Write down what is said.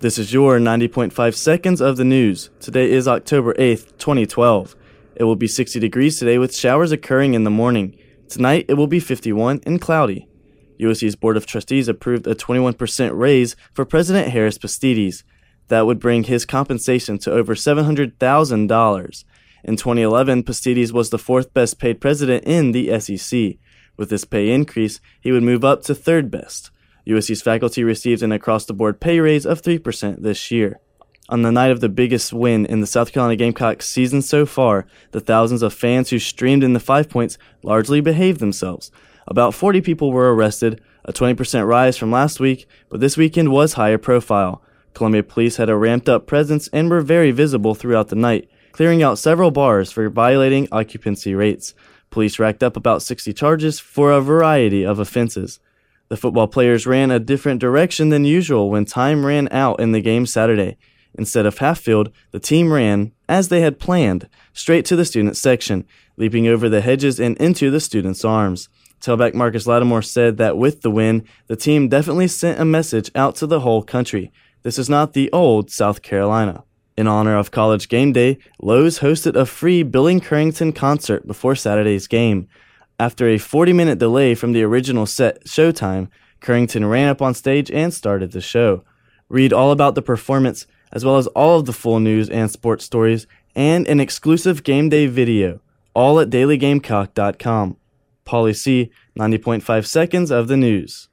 This is your 90.5 seconds of the news. Today is October 8th, 2012. It will be 60 degrees today with showers occurring in the morning. Tonight it will be 51 and cloudy. USC's Board of Trustees approved a 21% raise for President Harris Pastides. That would bring his compensation to over $700,000. In 2011, Pastides was the fourth best paid president in the SEC. With this pay increase, he would move up to third best. USC's faculty received an across the board pay raise of 3% this year. On the night of the biggest win in the South Carolina Gamecocks season so far, the thousands of fans who streamed in the Five Points largely behaved themselves. About 40 people were arrested, a 20% rise from last week, but this weekend was higher profile. Columbia police had a ramped up presence and were very visible throughout the night, clearing out several bars for violating occupancy rates. Police racked up about 60 charges for a variety of offenses. The football players ran a different direction than usual when time ran out in the game Saturday. Instead of half field, the team ran, as they had planned, straight to the student section, leaping over the hedges and into the students' arms. Tailback Marcus Lattimore said that with the win, the team definitely sent a message out to the whole country. This is not the old South Carolina. In honor of College Game Day, Lowe's hosted a free Billy Currington concert before Saturday's game. After a 40 minute delay from the original set showtime, Currington ran up on stage and started the show. Read all about the performance, as well as all of the full news and sports stories, and an exclusive game day video, all at dailygamecock.com. Pauly C., 90.5 seconds of the news.